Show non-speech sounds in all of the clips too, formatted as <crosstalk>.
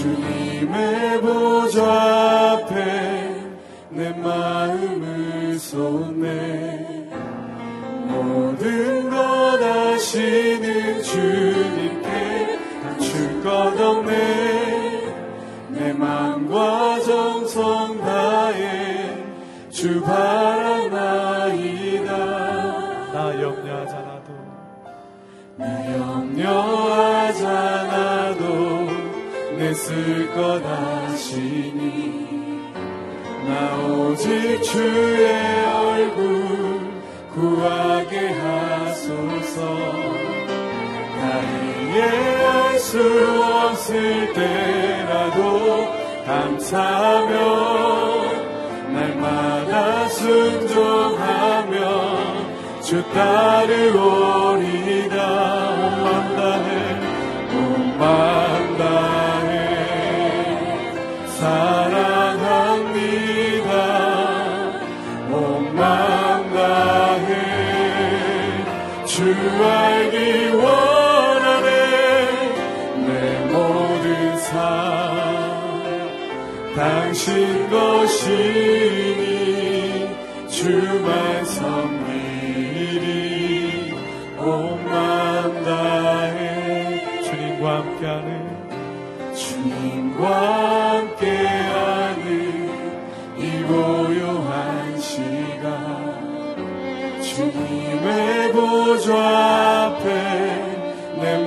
주님의 보좌 앞에 내 마음을 쏟네. 모든 것 아시는 주님께 감출 것 없네. 내 마음과 정성 다해 주바 내쓸것 아시니 나 오직 주의 얼굴 구하게 하소서. 나 이해할 수 없을 때라도 감사하며 날마다 순종하며 주 따르오리다. 온맘 다해 온맘 주 알기 원하네. 내 모든 삶 당신 것이니 주만 섬기리 온맘 다해 주님과 함께하는 주님과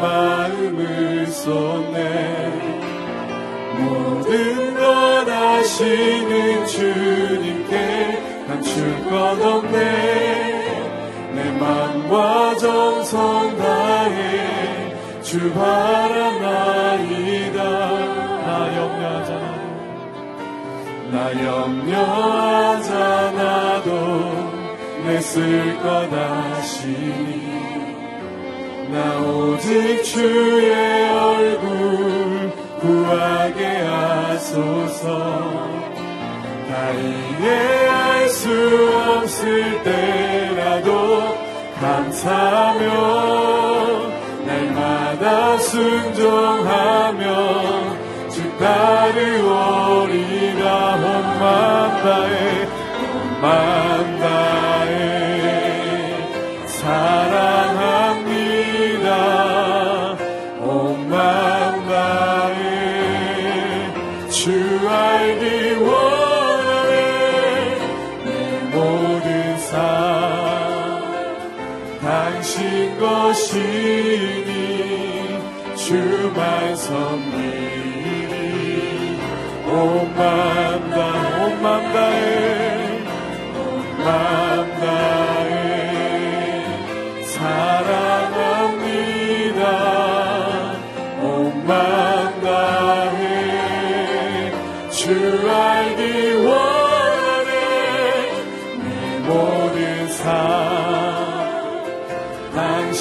마음을 쏟네. 모든 것 아시는 주님께 감출 것 없네. 내 마음과 정성 다해 주 바라나이다. 나 염려하잖아도 나 염려하잖아도 내 쓸 것 아시니 나 오직 주의 얼굴 구하게 하소서. 다 이해할 수 없을 때라도 감사하며 날마다 순종하며 주 따르오리라 온맘 다해 온맘 다해 사랑 것이니 주만 섬기리 온맘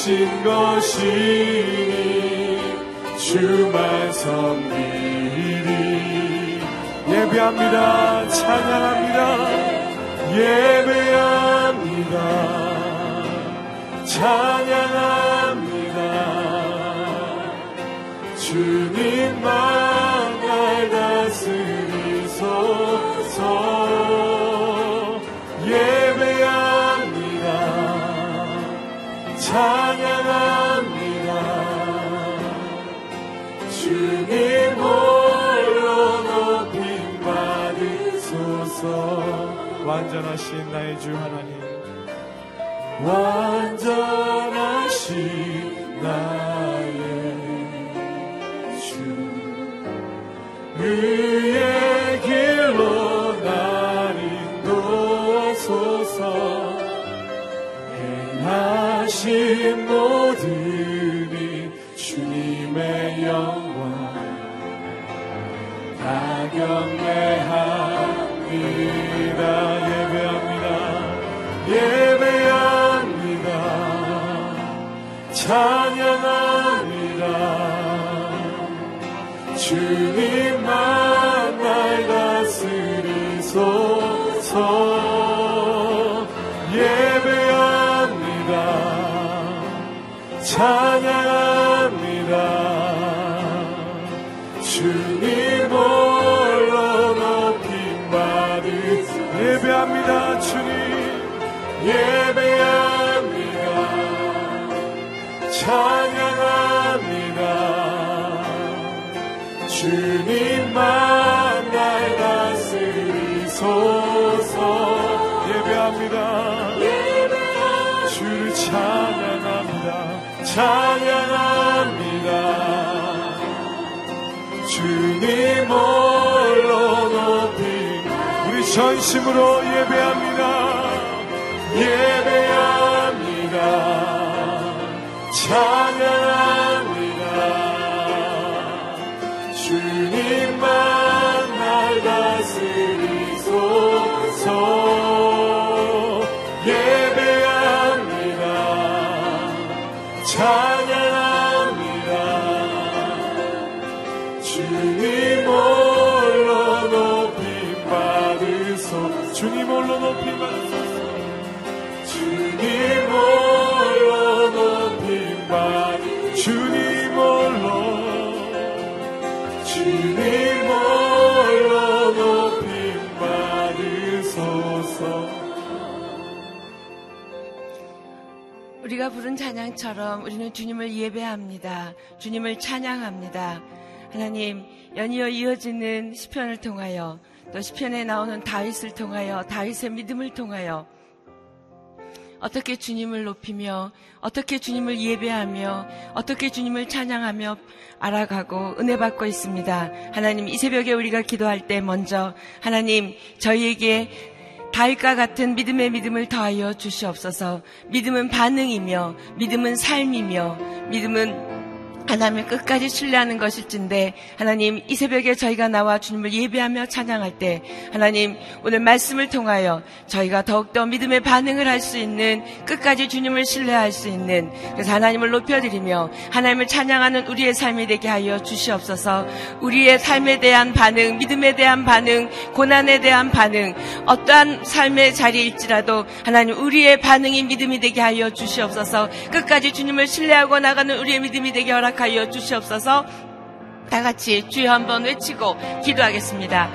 당신 것이니 주만 섬기리 예배합니다 찬양합니다 예배합니다 찬양합니다. 주님만 완전하신 나의 주 하나님. 완전하신 나의 주. 그의 길로 날 인도하소서. 행하신 모 전심으로 예 우리가 부른 찬양처럼 우리는 주님을 예배합니다. 주님을 찬양합니다. 하나님 연이어 이어지는 시편을 통하여 또 시편에 나오는 다윗을 통하여 다윗의 믿음을 통하여 어떻게 주님을 높이며 어떻게 주님을 예배하며 어떻게 주님을 찬양하며 알아가고 은혜 받고 있습니다. 하나님 이 새벽에 우리가 기도할 때 먼저 하나님 저희에게 다윗과 같은 믿음의 믿음을 더하여 주시옵소서. 믿음은 반응이며 믿음은 삶이며 믿음은 하나님을 끝까지 신뢰하는 것일진데 하나님 이 새벽에 저희가 나와 주님을 예배하며 찬양할 때 하나님 오늘 말씀을 통하여 저희가 더욱더 믿음의 반응을 할 수 있는 끝까지 주님을 신뢰할 수 있는 그래서 하나님을 높여드리며 하나님을 찬양하는 우리의 삶이 되게 하여 주시옵소서. 우리의 삶에 대한 반응 믿음에 대한 반응 고난에 대한 반응 어떠한 삶의 자리일지라도 하나님 우리의 반응이 믿음이 되게 하여 주시옵소서. 끝까지 주님을 신뢰하고 나가는 우리의 믿음이 되게 허락 허락하여 주시옵소서 다 같이 주여 한번 외치고 기도하겠습니다.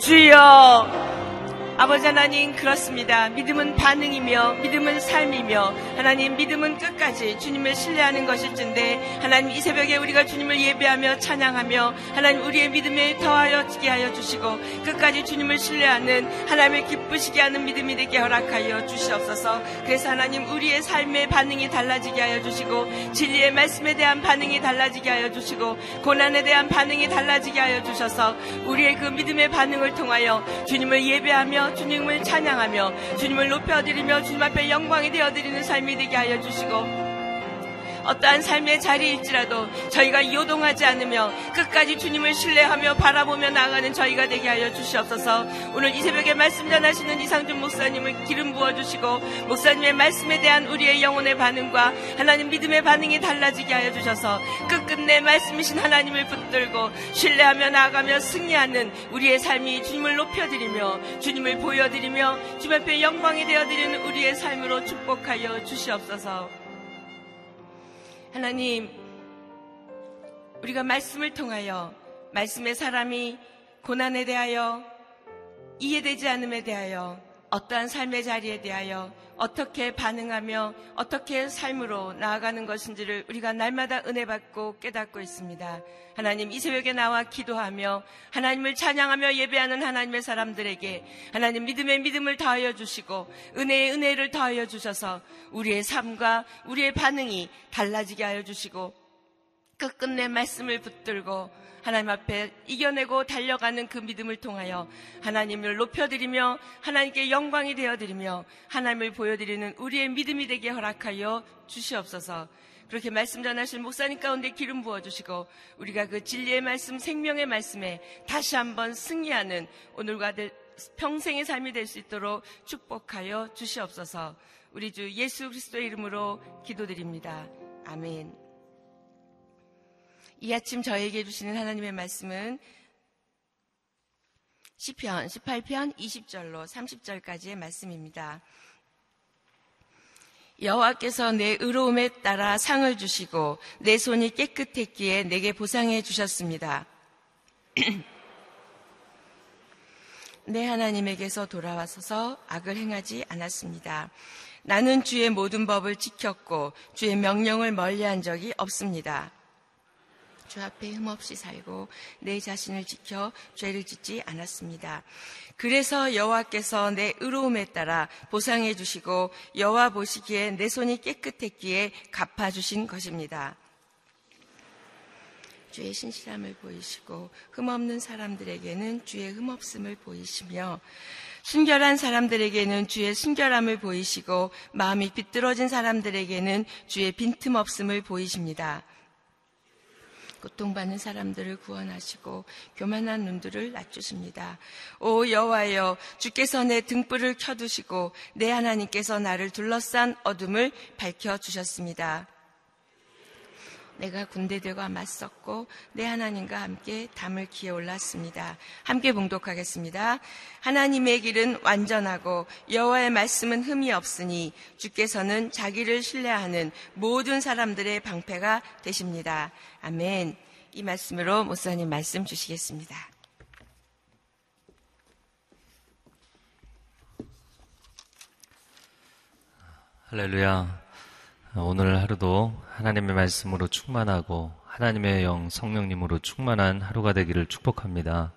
주여 아버지 하나님 그렇습니다. 믿음은 반응이며 믿음은 삶이며 하나님 믿음은 끝까지 주님을 신뢰하는 것일진데 하나님 이 새벽에 우리가 주님을 예배하며 찬양하며 하나님 우리의 믿음에 더하여 지게 하여 주시고 끝까지 주님을 신뢰하는 하나님을 기쁘시게 하는 믿음이 되게 허락하여 주시옵소서. 그래서 하나님 우리의 삶의 반응이 달라지게 하여 주시고 진리의 말씀에 대한 반응이 달라지게 하여 주시고 고난에 대한 반응이 달라지게 하여 주셔서 우리의 그 믿음의 반응을 통하여 주님을 예배하며 주님을 찬양하며 주님을 높여드리며 주님 앞에 영광이 되어드리는 삶이 되게 하여 주시고 어떠한 삶의 자리일지라도 저희가 요동하지 않으며 끝까지 주님을 신뢰하며 바라보며 나아가는 저희가 되게 하여 주시옵소서. 오늘 이 새벽에 말씀 전하시는 이상준 목사님을 기름 부어주시고 목사님의 말씀에 대한 우리의 영혼의 반응과 하나님 믿음의 반응이 달라지게 하여 주셔서 끝끝내 말씀이신 하나님을 붙들고 신뢰하며 나아가며 승리하는 우리의 삶이 주님을 높여드리며 주님을 보여드리며 주님 앞에 영광이 되어드리는 우리의 삶으로 축복하여 주시옵소서 하나님, 우리가 말씀을 통하여 말씀의 사람이 고난에 대하여 이해되지 않음에 대하여 어떠한 삶의 자리에 대하여 어떻게 반응하며 어떻게 삶으로 나아가는 것인지를 우리가 날마다 은혜 받고 깨닫고 있습니다. 하나님 이 새벽에 나와 기도하며 하나님을 찬양하며 예배하는 하나님의 사람들에게 하나님 믿음의 믿음을 더하여 주시고 은혜의 은혜를 더하여 주셔서 우리의 삶과 우리의 반응이 달라지게 하여 주시고 끝끝내 말씀을 붙들고 하나님 앞에 이겨내고 달려가는 그 믿음을 통하여 하나님을 높여드리며 하나님께 영광이 되어드리며 하나님을 보여드리는 우리의 믿음이 되게 허락하여 주시옵소서. 그렇게 말씀 전하실 목사님 가운데 기름 부어주시고 우리가 그 진리의 말씀, 생명의 말씀에 다시 한번 승리하는 오늘과 평생의 삶이 될 수 있도록 축복하여 주시옵소서. 우리 주 예수 그리스도의 이름으로 기도드립니다. 아멘. 이 아침 저에게 주시는 하나님의 말씀은 시편 18편 20절로 30절까지의 말씀입니다. 여호와께서 내 의로움에 따라 상을 주시고 내 손이 깨끗했기에 내게 보상해 주셨습니다. <clears throat> 내 하나님에게서 돌아와서서 악을 행하지 않았습니다. 나는 주의 모든 법을 지켰고 주의 명령을 멀리한 적이 없습니다. 주 앞에 흠없이 살고 내 자신을 지켜 죄를 짓지 않았습니다. 그래서 여호와께서 내 의로움에 따라 보상해 주시고 여호와 보시기에 내 손이 깨끗했기에 갚아 주신 것입니다. 주의 신실함을 보이시고 흠없는 사람들에게는 주의 흠없음을 보이시며 순결한 사람들에게는 주의 순결함을 보이시고 마음이 비뚤어진 사람들에게는 주의 빈틈없음을 보이십니다. 고통받는 사람들을 구원하시고 교만한 눈들을 낮추십니다. 오 여호와여 주께서 내 등불을 켜두시고 내 하나님께서 나를 둘러싼 어둠을 밝혀 주셨습니다. 내가 군대들과 맞섰고 내 하나님과 함께 담을 기어 올랐습니다. 함께 봉독하겠습니다. 하나님의 길은 완전하고 여호와의 말씀은 흠이 없으니 주께서는 자기를 신뢰하는 모든 사람들의 방패가 되십니다. 아멘. 이 말씀으로 목사님 말씀 주시겠습니다. 할렐루야. 오늘 하루도 하나님의 말씀으로 충만하고 하나님의 영 성령님으로 충만한 하루가 되기를 축복합니다.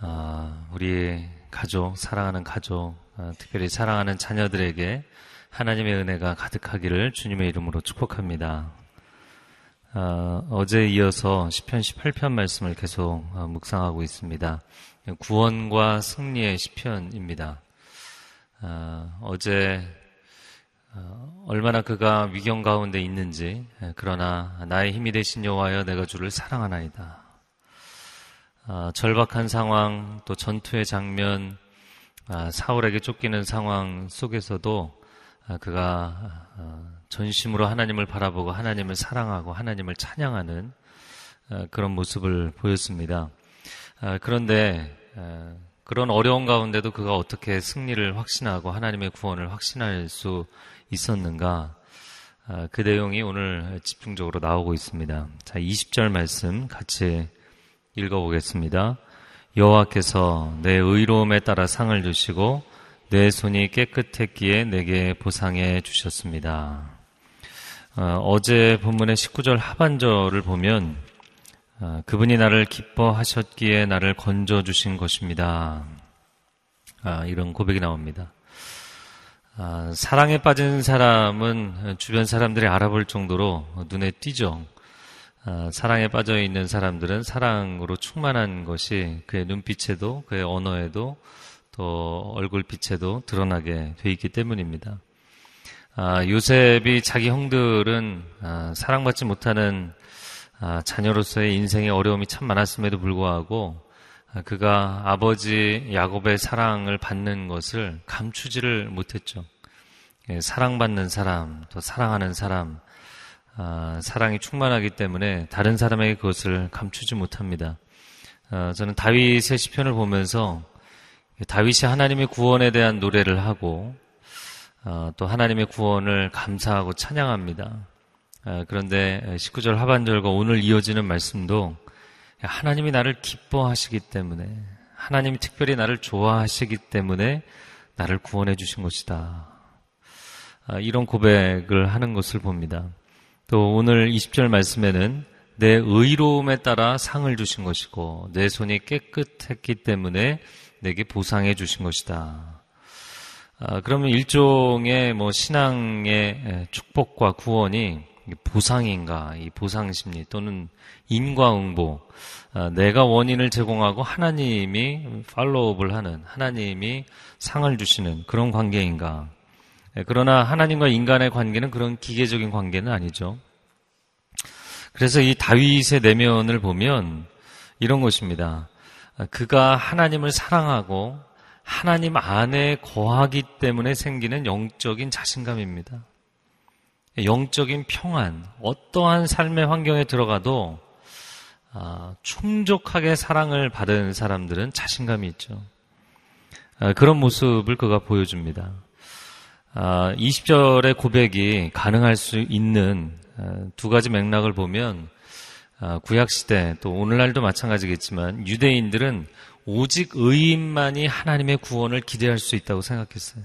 아, 우리 가족, 사랑하는 가족, 아, 특별히 사랑하는 자녀들에게 하나님의 은혜가 가득하기를 주님의 이름으로 축복합니다. 아, 어제 이어서 10편 18편 말씀을 계속 묵상하고 있습니다. 구원과 승리의 시편입니다. 어제 어, 얼마나 그가 위경 가운데 있는지 예, 그러나 나의 힘이 되신 여호와여 내가 주를 사랑하나이다. 아, 절박한 상황 또 전투의 장면 아, 사울에게 쫓기는 상황 속에서도 아, 그가 전심으로 하나님을 바라보고 하나님을 사랑하고 하나님을 찬양하는 그런 모습을 보였습니다. 그런데 그런 어려운 가운데도 그가 어떻게 승리를 확신하고 하나님의 구원을 확신할 수 있었는가? 아, 그 내용이 오늘 집중적으로 나오고 있습니다. 자, 20절 말씀 같이 읽어보겠습니다. 여호와께서 내 의로움에 따라 상을 주시고 내 손이 깨끗했기에 내게 보상해 주셨습니다. 어, 제 본문의 19절 하반절을 보면 어, 그분이 나를 기뻐하셨기에 나를 건져 주신 것입니다. 아, 이런 고백이 나옵니다. 아, 사랑에 빠진 사람은 주변 사람들이 알아볼 정도로 눈에 띄죠. 아, 사랑에 빠져 있는 사람들은 사랑으로 충만한 것이 그의 눈빛에도 그의 언어에도 또 얼굴빛에도 드러나게 돼 있기 때문입니다. 아, 요셉이 자기 형들은 아, 사랑받지 못하는 아, 자녀로서의 인생의 어려움이 참 많았음에도 불구하고 아, 그가 아버지 야곱의 사랑을 받는 것을 감추지를 못했죠. 예, 사랑받는 사람, 또 사랑하는 사람, 아, 사랑이 충만하기 때문에 다른 사람에게 그것을 감추지 못합니다. 아, 저는 다윗의 시편을 보면서 다윗이 하나님의 구원에 대한 노래를 하고 또 하나님의 구원을 감사하고 찬양합니다. 그런데 19절 하반절과 오늘 이어지는 말씀도 하나님이 나를 기뻐하시기 때문에 하나님이 특별히 나를 좋아하시기 때문에 나를 구원해 주신 것이다. 아, 이런 고백을 하는 것을 봅니다. 또 오늘 20절 말씀에는 내 의로움에 따라 상을 주신 것이고 내 손이 깨끗했기 때문에 내게 보상해 주신 것이다. 아, 그러면 일종의 뭐 신앙의 축복과 구원이 보상인가, 이 보상 심리 또는 인과응보, 아, 내가 원인을 제공하고 하나님이 팔로우업을 하는, 하나님이 상을 주시는 그런 관계인가. 예, 그러나 하나님과 인간의 관계는 그런 기계적인 관계는 아니죠. 그래서 이 다윗의 내면을 보면 이런 것입니다. 아, 그가 하나님을 사랑하고 하나님 안에 거하기 때문에 생기는 영적인 자신감입니다. 영적인 평안, 어떠한 삶의 환경에 들어가도 아, 충족하게 사랑을 받은 사람들은 자신감이 있죠. 아, 그런 모습을 그가 보여줍니다. 아, 20절의 고백이 가능할 수 있는 아, 두 가지 맥락을 보면 아, 구약시대 또 오늘날도 마찬가지겠지만 유대인들은 오직 의인만이 하나님의 구원을 기대할 수 있다고 생각했어요.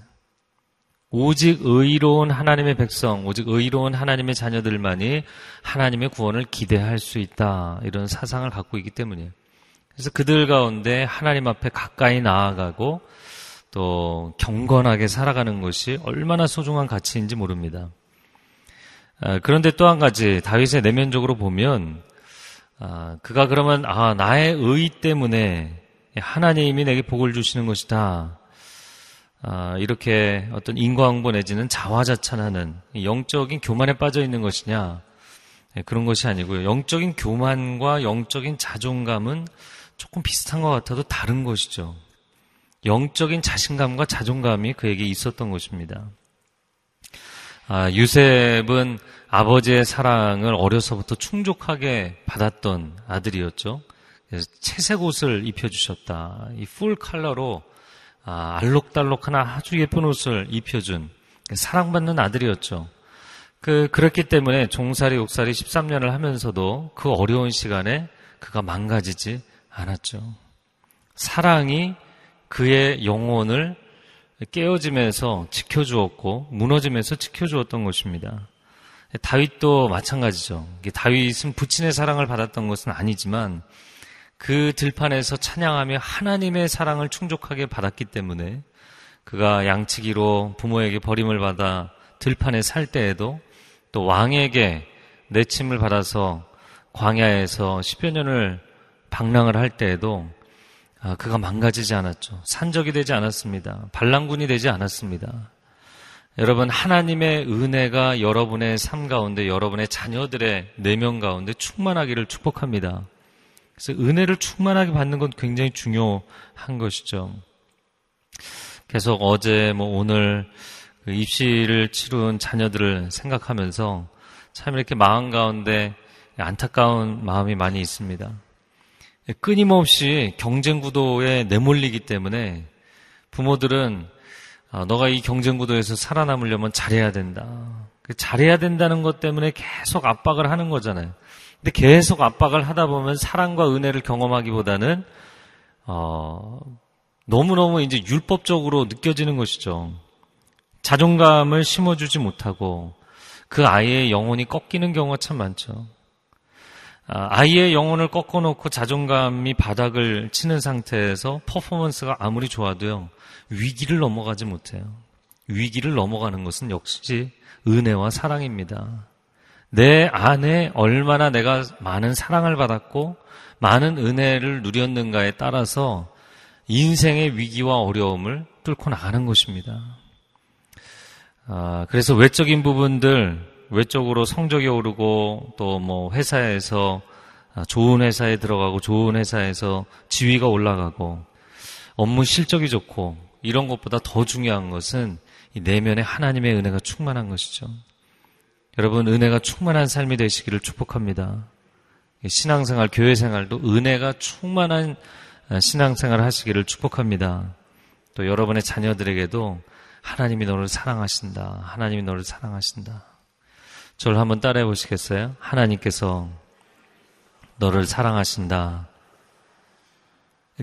오직 의로운 하나님의 백성, 오직 의로운 하나님의 자녀들만이 하나님의 구원을 기대할 수 있다. 이런 사상을 갖고 있기 때문이에요. 그래서 그들 가운데 하나님 앞에 가까이 나아가고 또 경건하게 살아가는 것이 얼마나 소중한 가치인지 모릅니다. 아, 그런데 또 한 가지 다윗의 내면적으로 보면 아, 그가 그러면 아 나의 의 때문에 하나님이 내게 복을 주시는 것이다. 아, 이렇게 어떤 인과응보 내지는 자화자찬하는 영적인 교만에 빠져 있는 것이냐 네, 그런 것이 아니고요. 영적인 교만과 영적인 자존감은 조금 비슷한 것 같아도 다른 것이죠. 영적인 자신감과 자존감이 그에게 있었던 것입니다. 아, 유셉은 아버지의 사랑을 어려서부터 충족하게 받았던 아들이었죠. 채색 옷을 입혀주셨다. 이풀 칼라로 아, 알록달록 하나 아주 예쁜 옷을 입혀준 사랑받는 아들이었죠. 그, 그렇기 때문에 종살이, 옥살이 13년을 하면서도 그 어려운 시간에 그가 망가지지 않았죠. 사랑이 그의 영혼을 깨어지면서 지켜주었고, 무너지면서 지켜주었던 것입니다. 다윗도 마찬가지죠. 다윗은 부친의 사랑을 받았던 것은 아니지만, 그 들판에서 찬양하며 하나님의 사랑을 충족하게 받았기 때문에 그가 양치기로 부모에게 버림을 받아 들판에 살 때에도 또 왕에게 내침을 받아서 광야에서 10여 년을 방랑을 할 때에도 아, 그가 망가지지 않았죠. 산적이 되지 않았습니다. 반란군이 되지 않았습니다. 여러분, 하나님의 은혜가 여러분의 삶 가운데, 여러분의 자녀들의 내면 가운데 충만하기를 축복합니다. 그래서 은혜를 충만하게 받는 건 굉장히 중요한 것이죠. 계속 어제 뭐 오늘 그 입시를 치룬 자녀들을 생각하면서 참 이렇게 마음 가운데 안타까운 마음이 많이 있습니다. 끊임없이 경쟁 구도에 내몰리기 때문에 부모들은 아, 너가 이 경쟁 구도에서 살아남으려면 잘해야 된다. 그 잘해야 된다는 것 때문에 계속 압박을 하는 거잖아요. 근데 계속 압박을 하다 보면 사랑과 은혜를 경험하기보다는 어, 너무너무 이제 율법적으로 느껴지는 것이죠. 자존감을 심어주지 못하고 그 아이의 영혼이 꺾이는 경우가 참 많죠. 아, 아이의 영혼을 꺾어놓고 자존감이 바닥을 치는 상태에서 퍼포먼스가 아무리 좋아도요, 위기를 넘어가지 못해요. 위기를 넘어가는 것은 역시 은혜와 사랑입니다. 내 안에 얼마나 내가 많은 사랑을 받았고 많은 은혜를 누렸는가에 따라서 인생의 위기와 어려움을 뚫고 나가는 것입니다. 아, 그래서 외적인 부분들, 외적으로 성적이 오르고 또 뭐 회사에서 아, 좋은 회사에 들어가고 좋은 회사에서 지위가 올라가고 업무 실적이 좋고 이런 것보다 더 중요한 것은 이 내면에 하나님의 은혜가 충만한 것이죠. 여러분 은혜가 충만한 삶이 되시기를 축복합니다. 신앙생활, 교회생활도 은혜가 충만한 아, 신앙생활 하시기를 축복합니다. 또 여러분의 자녀들에게도 하나님이 너를 사랑하신다. 하나님이 너를 사랑하신다. 저를 한번 따라해 보시겠어요? 하나님께서 너를 사랑하신다.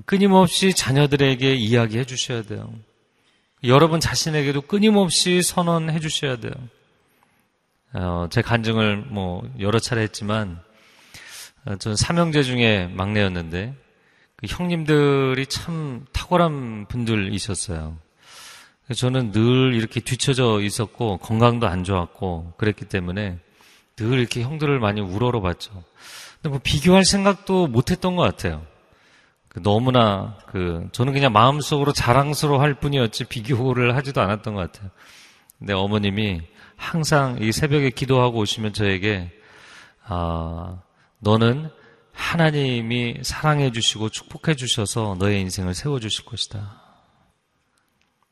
끊임없이 자녀들에게 이야기해 주셔야 돼요. 여러분 자신에게도 끊임없이 선언해 주셔야 돼요. 어, 제 간증을 뭐 여러 차례 했지만 어, 저는 삼형제 중에 막내였는데 그 형님들이 참 탁월한 분들이셨어요. 저는 늘 이렇게 뒤쳐져 있었고 건강도 안 좋았고 그랬기 때문에 늘 이렇게 형들을 많이 우러러 봤죠. 근데 뭐 비교할 생각도 못했던 것 같아요. 그 너무나 그 저는 그냥 마음속으로 자랑스러워할 뿐이었지 비교를 하지도 않았던 것 같아요. 근데 어머님이 항상 이 새벽에 기도하고 오시면 저에게 아, 너는 하나님이 사랑해 주시고 축복해 주셔서 너의 인생을 세워 주실 것이다.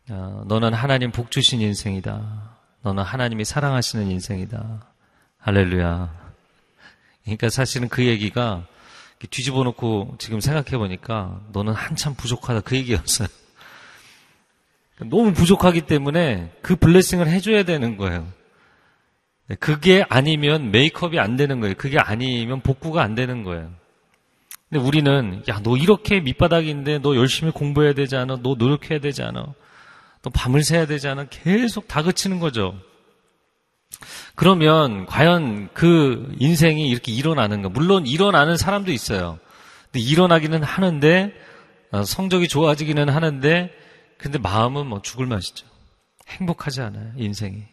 아, 너는 하나님 복 주신 인생이다. 너는 하나님이 사랑하시는 인생이다. 할렐루야. 그러니까 사실은 그 얘기가 뒤집어 놓고 지금 생각해 보니까 너는 한참 부족하다 그 얘기였어요. <laughs> 너무 부족하기 때문에 그 블레싱을 해줘야 되는 거예요. 네, 그게 아니면 메이크업이 안 되는 거예요. 그게 아니면 복구가 안 되는 거예요. 근데 우리는 야 너 이렇게 밑바닥인데 너 열심히 공부해야 되지 않아? 너 노력해야 되지 않아? 너 밤을 새야 되지 않아? 계속 다그치는 거죠. 그러면 과연 그 인생이 이렇게 일어나는가? 물론 일어나는 사람도 있어요. 근데 일어나기는 하는데 어, 성적이 좋아지기는 하는데 근데 마음은 뭐 죽을 맛이죠. 행복하지 않아요, 인생이.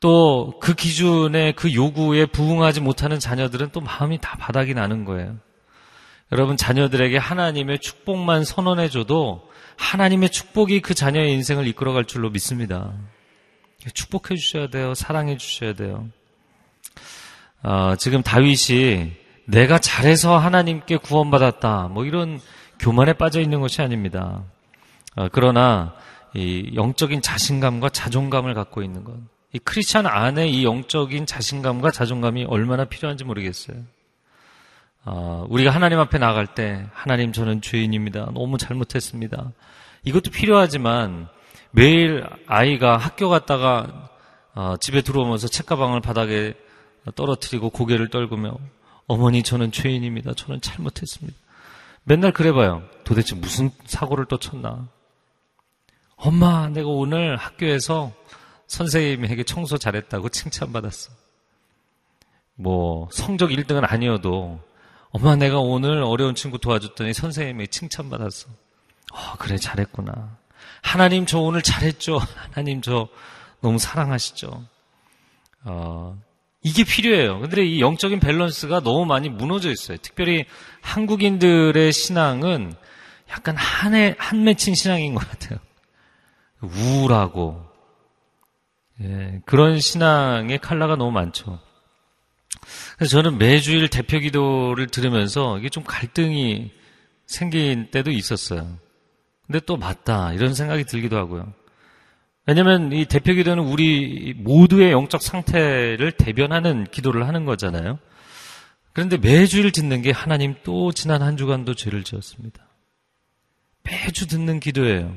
또 그 기준에 그 요구에 부응하지 못하는 자녀들은 또 마음이 다 바닥이 나는 거예요. 여러분 자녀들에게 하나님의 축복만 선언해 줘도 하나님의 축복이 그 자녀의 인생을 이끌어 갈 줄로 믿습니다. 축복해 주셔야 돼요. 사랑해 주셔야 돼요. 어, 지금 다윗이 내가 잘해서 하나님께 구원받았다. 뭐 이런 교만에 빠져 있는 것이 아닙니다. 어, 그러나 이 영적인 자신감과 자존감을 갖고 있는 것. 이 크리스찬 안에 이 영적인 자신감과 자존감이 얼마나 필요한지 모르겠어요. 어, 우리가 하나님 앞에 나갈 때 하나님 저는 죄인입니다. 너무 잘못했습니다. 이것도 필요하지만 매일 아이가 학교 갔다가 어, 집에 들어오면서 책가방을 바닥에 떨어뜨리고 고개를 떨구며 어머니 저는 죄인입니다. 저는 잘못했습니다. 맨날 그래봐요. 도대체 무슨 사고를 또 쳤나? 엄마, 내가 오늘 학교에서 선생님에게 청소 잘했다고 칭찬받았어. 뭐 성적 1등은 아니어도 엄마 내가 오늘 어려운 친구 도와줬더니 선생님에게 칭찬받았어. 어, 그래 잘했구나. 하나님 저 오늘 잘했죠. 하나님 저 너무 사랑하시죠. 어, 이게 필요해요. 근데 이 영적인 밸런스가 너무 많이 무너져 있어요. 특별히 한국인들의 신앙은 약간 한해, 한 맺힌 신앙인 것 같아요. 우울하고, 예, 그런 신앙의 칼라가 너무 많죠. 그래서 저는 매주일 대표 기도를 들으면서 이게 좀 갈등이 생긴 때도 있었어요. 근데 또 맞다 이런 생각이 들기도 하고요. 왜냐하면 이 대표 기도는 우리 모두의 영적 상태를 대변하는 기도를 하는 거잖아요. 그런데 매주일 듣는 게 하나님 또 지난 한 주간도 죄를 지었습니다. 매주 듣는 기도예요.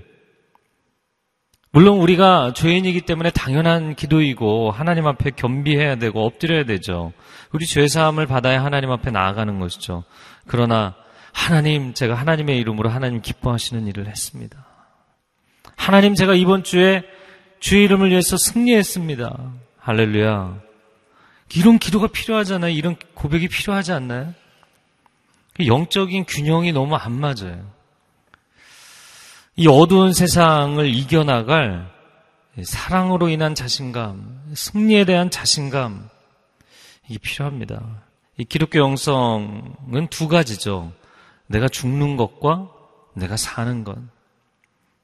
물론 우리가 죄인이기 때문에 당연한 기도이고 하나님 앞에 겸비해야 되고 엎드려야 되죠. 우리 죄 사함을 받아야 하나님 앞에 나아가는 것이죠. 그러나 하나님, 제가 하나님의 이름으로 하나님 기뻐하시는 일을 했습니다. 하나님, 제가 이번 주에 주의 이름을 위해서 승리했습니다. 할렐루야. 이런 기도가 필요하잖아요. 이런 고백이 필요하지 않나요? 영적인 균형이 너무 안 맞아요. 이 어두운 세상을 이겨나갈 사랑으로 인한 자신감, 승리에 대한 자신감, 이게 필요합니다. 이 기독교 영성은 두 가지죠. 내가 죽는 것과 내가 사는 것.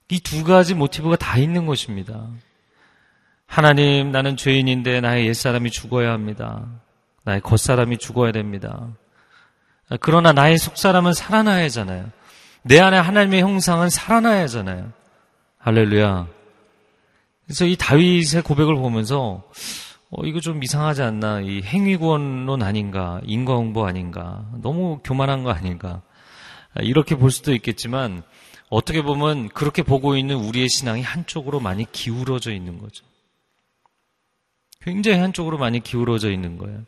이 두 가지 모티브가 다 있는 것입니다. 하나님, 나는 죄인인데 나의 옛사람이 죽어야 합니다. 나의 겉사람이 죽어야 됩니다. 그러나 나의 속사람은 살아나야 하잖아요. 내 안에 하나님의 형상은 살아나야 하잖아요. 할렐루야. 그래서 이 다윗의 고백을 보면서 어, 이거 좀 이상하지 않나? 이 행위구원론 아닌가? 인과응보 아닌가? 너무 교만한 거 아닌가? 이렇게 볼 수도 있겠지만 어떻게 보면 그렇게 보고 있는 우리의 신앙이 한쪽으로 많이 기울어져 있는 거죠. 굉장히 한쪽으로 많이 기울어져 있는 거예요.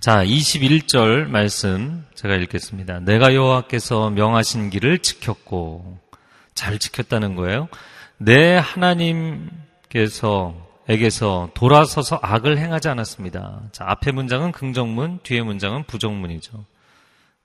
자, 21절 말씀 제가 읽겠습니다. 내가 여호와께서 명하신 길을 지켰고 잘 지켰다는 거예요. 내 하나님께서 에게서 돌아서서 악을 행하지 않았습니다. 자, 앞에 문장은 긍정문, 뒤에 문장은 부정문이죠.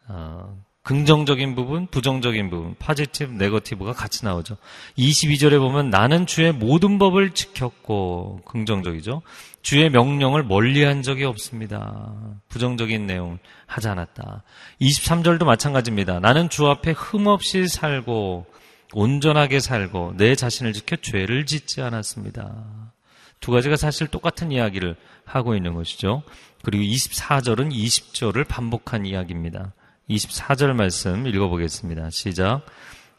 어, 긍정적인 부분, 부정적인 부분, 파지티브, 네거티브가 같이 나오죠. 22절에 보면 나는 주의 모든 법을 지켰고 긍정적이죠. 주의 명령을 멀리한 적이 없습니다. 부정적인 내용 하지 않았다. 23절도 마찬가지입니다. 나는 주 앞에 흠없이 살고 온전하게 살고 내 자신을 지켜 죄를 짓지 않았습니다. 두 가지가 사실 똑같은 이야기를 하고 있는 것이죠. 그리고 24절은 20절을 반복한 이야기입니다. 24절 말씀 읽어보겠습니다. 시작.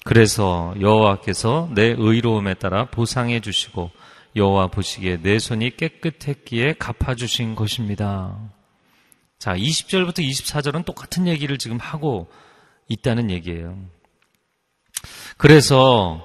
그래서 여호와께서 내 의로움에 따라 보상해 주시고 여호와 보시기에 내 손이 깨끗했기에 갚아 주신 것입니다. 자, 20절부터 24절은 똑같은 얘기를 지금 하고 있다는 얘기예요. 그래서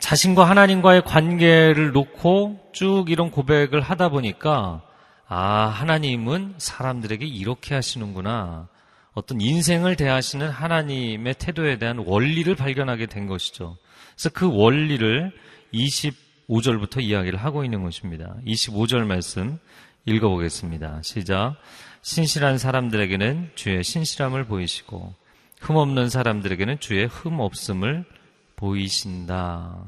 자신과 하나님과의 관계를 놓고 쭉 이런 고백을 하다 보니까 아, 하나님은 사람들에게 이렇게 하시는구나. 어떤 인생을 대하시는 하나님의 태도에 대한 원리를 발견하게 된 것이죠. 그래서 그 원리를 25절부터 이야기를 하고 있는 것입니다. 25절 말씀 읽어보겠습니다. 시작. 신실한 사람들에게는 주의 신실함을 보이시고 흠없는 사람들에게는 주의 흠없음을 보이신다.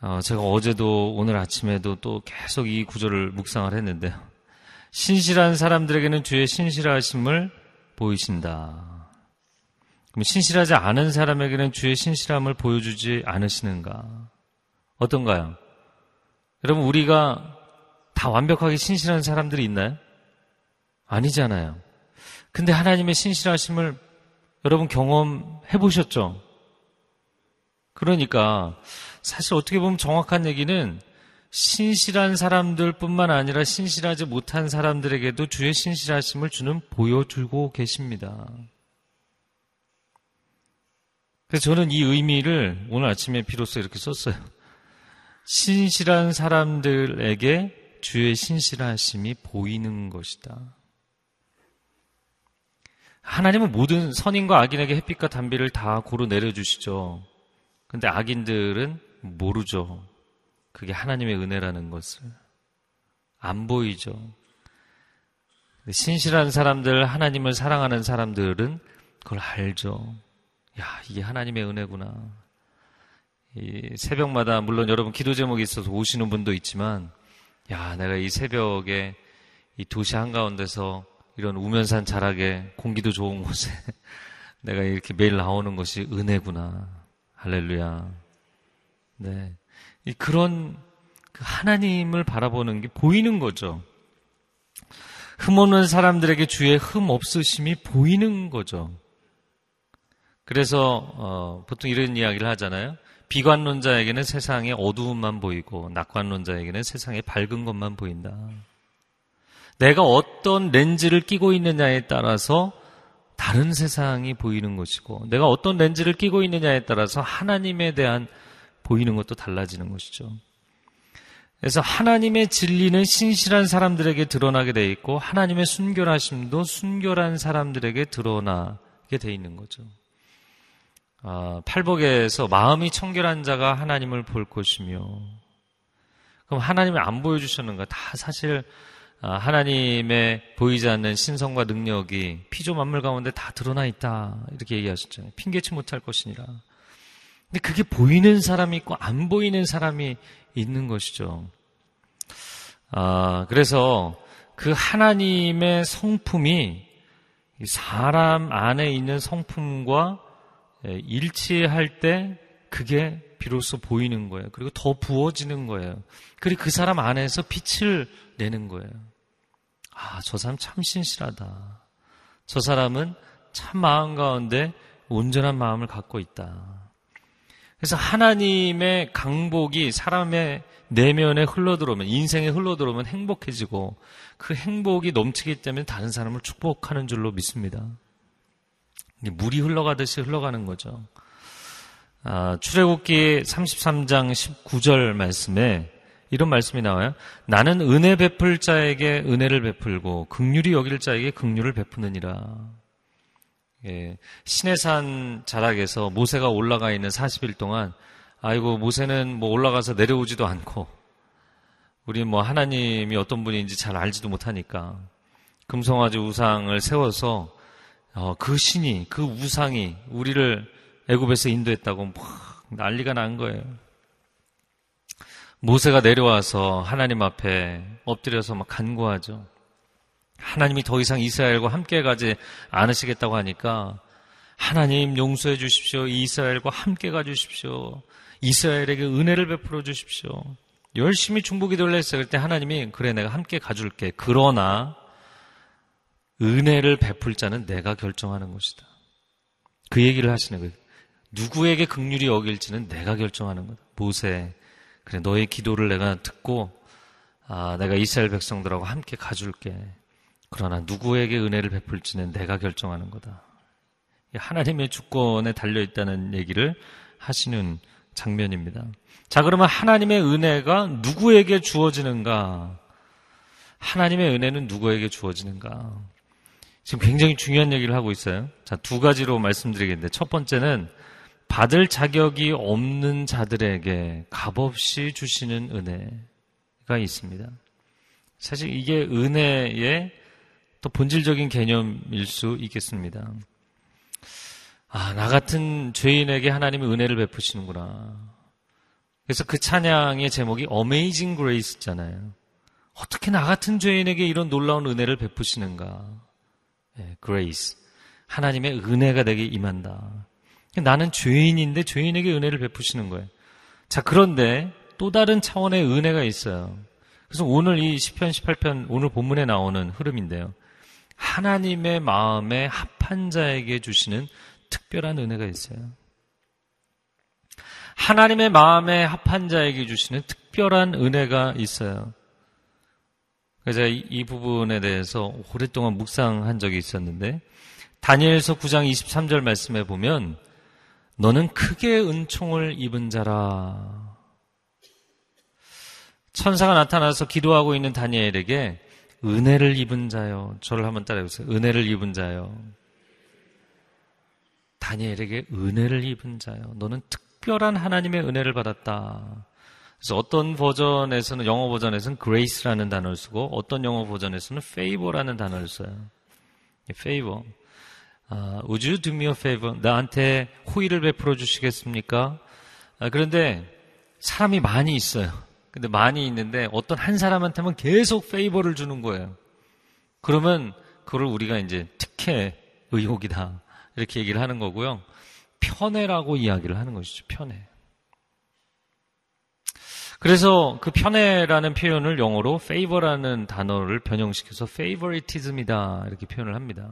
어, 제가 어제도 오늘 아침에도 또 계속 이 구절을 묵상을 했는데요. 신실한 사람들에게는 주의 신실하심을 보이신다. 그럼 신실하지 않은 사람에게는 주의 신실함을 보여주지 않으시는가? 어떤가요? 여러분, 우리가 다 완벽하게 신실한 사람들이 있나요? 아니잖아요. 근데 하나님의 신실하심을 여러분 경험해 보셨죠? 그러니까 사실 어떻게 보면 정확한 얘기는 신실한 사람들뿐만 아니라 신실하지 못한 사람들에게도 주의 신실하심을 주는 보여주고 계십니다. 그래서 저는 이 의미를 오늘 아침에 비로소 이렇게 썼어요. 신실한 사람들에게 주의 신실하심이 보이는 것이다. 하나님은 모든 선인과 악인에게 햇빛과 단비를 다 고루 내려주시죠. 근데 악인들은 모르죠. 그게 하나님의 은혜라는 것을. 안 보이죠. 신실한 사람들, 하나님을 사랑하는 사람들은 그걸 알죠. 야, 이게 하나님의 은혜구나. 이 새벽마다, 물론 여러분 기도 제목이 있어서 오시는 분도 있지만, 야, 내가 이 새벽에 이 도시 한가운데서 이런 우면산 자락에 공기도 좋은 곳에 <laughs> 내가 이렇게 매일 나오는 것이 은혜구나. 할렐루야. 네. 그런 그 하나님을 바라보는 게 보이는 거죠. 흠 없는 사람들에게 주의 흠 없으심이 보이는 거죠. 그래서 어, 보통 이런 이야기를 하잖아요. 비관론자에게는 세상의 어두움만 보이고 낙관론자에게는 세상의 밝은 것만 보인다. 내가 어떤 렌즈를 끼고 있느냐에 따라서 다른 세상이 보이는 것이고 내가 어떤 렌즈를 끼고 있느냐에 따라서 하나님에 대한 보이는 것도 달라지는 것이죠. 그래서 하나님의 진리는 신실한 사람들에게 드러나게 돼 있고 하나님의 순결하심도 순결한 사람들에게 드러나게 돼 있는 거죠. 아, 팔복에서 마음이 청결한 자가 하나님을 볼 것이며 그럼 하나님을 안 보여주셨는가? 다 사실 아, 하나님의 보이지 않는 신성과 능력이 피조 만물 가운데 다 드러나 있다 이렇게 얘기하셨잖아요. 핑계치 못할 것이니라. 근데 그게 보이는 사람이 있고 안 보이는 사람이 있는 것이죠. 아, 그래서 그 하나님의 성품이 사람 안에 있는 성품과 일치할 때 그게 비로소 보이는 거예요. 그리고 더 부어지는 거예요. 그리고 그 사람 안에서 빛을 내는 거예요. 아, 저 사람 참 신실하다. 저 사람은 참 마음 가운데 온전한 마음을 갖고 있다. 그래서 하나님의 강복이 사람의 내면에 흘러들어오면, 인생에 흘러들어오면 행복해지고 그 행복이 넘치기 때문에 다른 사람을 축복하는 줄로 믿습니다. 물이 흘러가듯이 흘러가는 거죠. 아, 출애굽기 33장 19절 말씀에 이런 말씀이 나와요. 나는 은혜 베풀 자에게 은혜를 베풀고 극률이 여길 자에게 극률을 베푸느니라. 예, 시내산 자락에서 모세가 올라가 있는 40일 동안 아이고 모세는 뭐 올라가서 내려오지도 않고 우리 뭐 하나님이 어떤 분인지 잘 알지도 못하니까 금송아지 우상을 세워서 어, 그 신이 그 우상이 우리를 애굽에서 인도했다고 막 난리가 난 거예요. 모세가 내려와서 하나님 앞에 엎드려서 막 간구하죠. 하나님이 더 이상 이스라엘과 함께 가지 않으시겠다고 하니까 하나님 용서해 주십시오. 이스라엘과 함께 가 주십시오. 이스라엘에게 은혜를 베풀어 주십시오. 열심히 중보기도를 했어요. 그때 하나님이 그래 내가 함께 가줄게. 그러나 은혜를 베풀 자는 내가 결정하는 것이다. 그 얘기를 하시는 거예요. 누구에게 극률이 여길지는 내가 결정하는 거다. 모세, 그래 너의 기도를 내가 듣고 아, 내가 이스라엘 백성들하고 함께 가줄게. 그러나 누구에게 은혜를 베풀지는 내가 결정하는 거다. 하나님의 주권에 달려 있다는 얘기를 하시는 장면입니다. 자, 그러면 하나님의 은혜가 누구에게 주어지는가? 하나님의 은혜는 누구에게 주어지는가? 지금 굉장히 중요한 얘기를 하고 있어요. 자, 두 가지로 말씀드리겠는데, 첫 번째는 받을 자격이 없는 자들에게 값없이 주시는 은혜가 있습니다. 사실 이게 은혜의 또 본질적인 개념일 수 있겠습니다. 아, 나 같은 죄인에게 하나님이 은혜를 베푸시는구나. 그래서 그 찬양의 제목이 Amazing Grace 있잖아요. 어떻게 나 같은 죄인에게 이런 놀라운 은혜를 베푸시는가? 네, Grace. 하나님의 은혜가 내게 임한다. 나는 죄인인데 죄인에게 은혜를 베푸시는 거예요. 자, 그런데 또 다른 차원의 은혜가 있어요. 그래서 오늘 이 10편, 18편, 오늘 본문에 나오는 흐름인데요. 하나님의 마음에 합한 자에게 주시는 특별한 은혜가 있어요. 하나님의 마음에 합한 자에게 주시는 특별한 은혜가 있어요. 그래서 이, 이 부분에 대해서 오랫동안 묵상한 적이 있었는데 다니엘서 9장 23절 말씀에 보면 너는 크게 은총을 입은 자라. 천사가 나타나서 기도하고 있는 다니엘에게 은혜를 입은 자요. 저를 한번 따라해보세요. 은혜를 입은 자요. 다니엘에게 은혜를 입은 자요. 너는 특별한 하나님의 은혜를 받았다. 그래서 어떤 버전에서는 영어 버전에서는 grace라는 단어를 쓰고 어떤 영어 버전에서는 favor라는 단어를 써요. favor. 아, would you do me a favor? 나한테 호의를 베풀어 주시겠습니까? 아, 그런데 사람이 많이 있어요. 근데 많이 있는데 어떤 한 사람한테만 계속 페이버를 주는 거예요. 그러면 그걸 우리가 이제 특혜 의혹이다. 이렇게 얘기를 하는 거고요. 편애라고 이야기를 하는 것이죠. 편애. 그래서 그 편애라는 표현을 영어로 favor라는 단어를 변형시켜서 favoritism이다. 이렇게 표현을 합니다.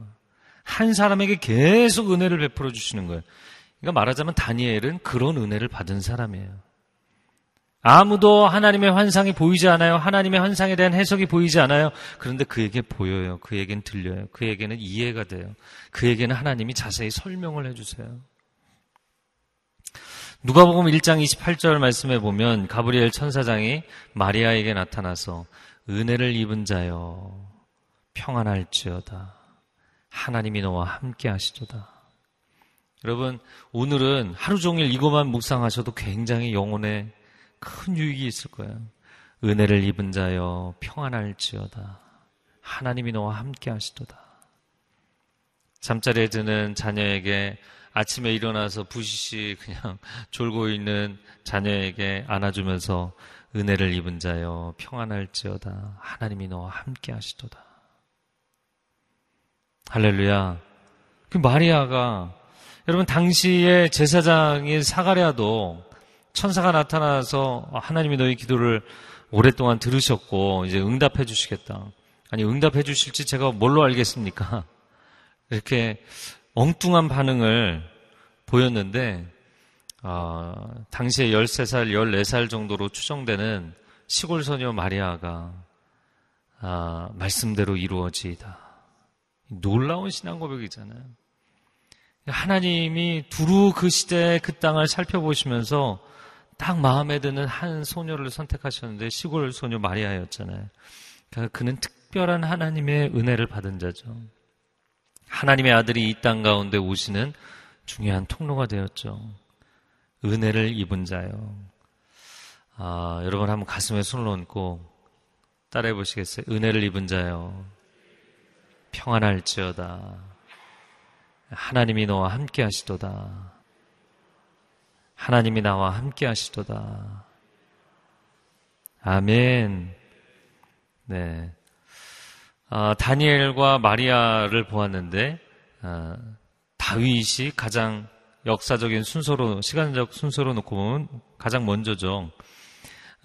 한 사람에게 계속 은혜를 베풀어 주시는 거예요. 그러니까 말하자면 다니엘은 그런 은혜를 받은 사람이에요. 아무도 하나님의 환상이 보이지 않아요. 하나님의 환상에 대한 해석이 보이지 않아요. 그런데 그에게 보여요. 그에겐 들려요. 그에게는 이해가 돼요. 그에게는 하나님이 자세히 설명을 해주세요. 누가복음 1장 28절 말씀에 보면 가브리엘 천사장이 마리아에게 나타나서 은혜를 입은 자여 평안할지어다. 하나님이 너와 함께 하시도다. 여러분, 오늘은 하루 종일 이것만 묵상하셔도 굉장히 영혼에 큰 유익이 있을 거예요. 은혜를 입은 자여 평안할지어다. 하나님이 너와 함께 하시도다. 잠자리에 드는 자녀에게 아침에 일어나서 부시시 그냥 <laughs> 졸고 있는 자녀에게 안아주면서 은혜를 입은 자여 평안할지어다. 하나님이 너와 함께 하시도다. 할렐루야. 그 마리아가 여러분 당시에 제사장인 사가랴도 천사가 나타나서 하나님이 너희 기도를 오랫동안 들으셨고 이제 응답해 주시겠다. 아니 응답해 주실지 제가 뭘로 알겠습니까? <laughs> 이렇게 엉뚱한 반응을 보였는데 어, 당시에 13살, 14살 정도로 추정되는 시골 소녀 마리아가 아, 말씀대로 이루어지이다. 놀라운 신앙 고백이잖아요. 하나님이 두루 그 시대의 그 땅을 살펴보시면서 딱 마음에 드는 한 소녀를 선택하셨는데 시골 소녀 마리아였잖아요. 그러니까 그는 특별한 하나님의 은혜를 받은 자죠. 하나님의 아들이 이 땅 가운데 오시는 중요한 통로가 되었죠. 은혜를 입은 자요. 아, 여러분 한번 가슴에 손을 얹고 따라해 보시겠어요? 은혜를 입은 자요. 평안할지어다. 하나님이 너와 함께 하시도다. 하나님이 나와 함께 하시도다. 아멘. 네. 아, 다니엘과 마리아를 보았는데, 아, 다윗이 가장 역사적인 순서로, 시간적 순서로 놓고 보면 가장 먼저죠.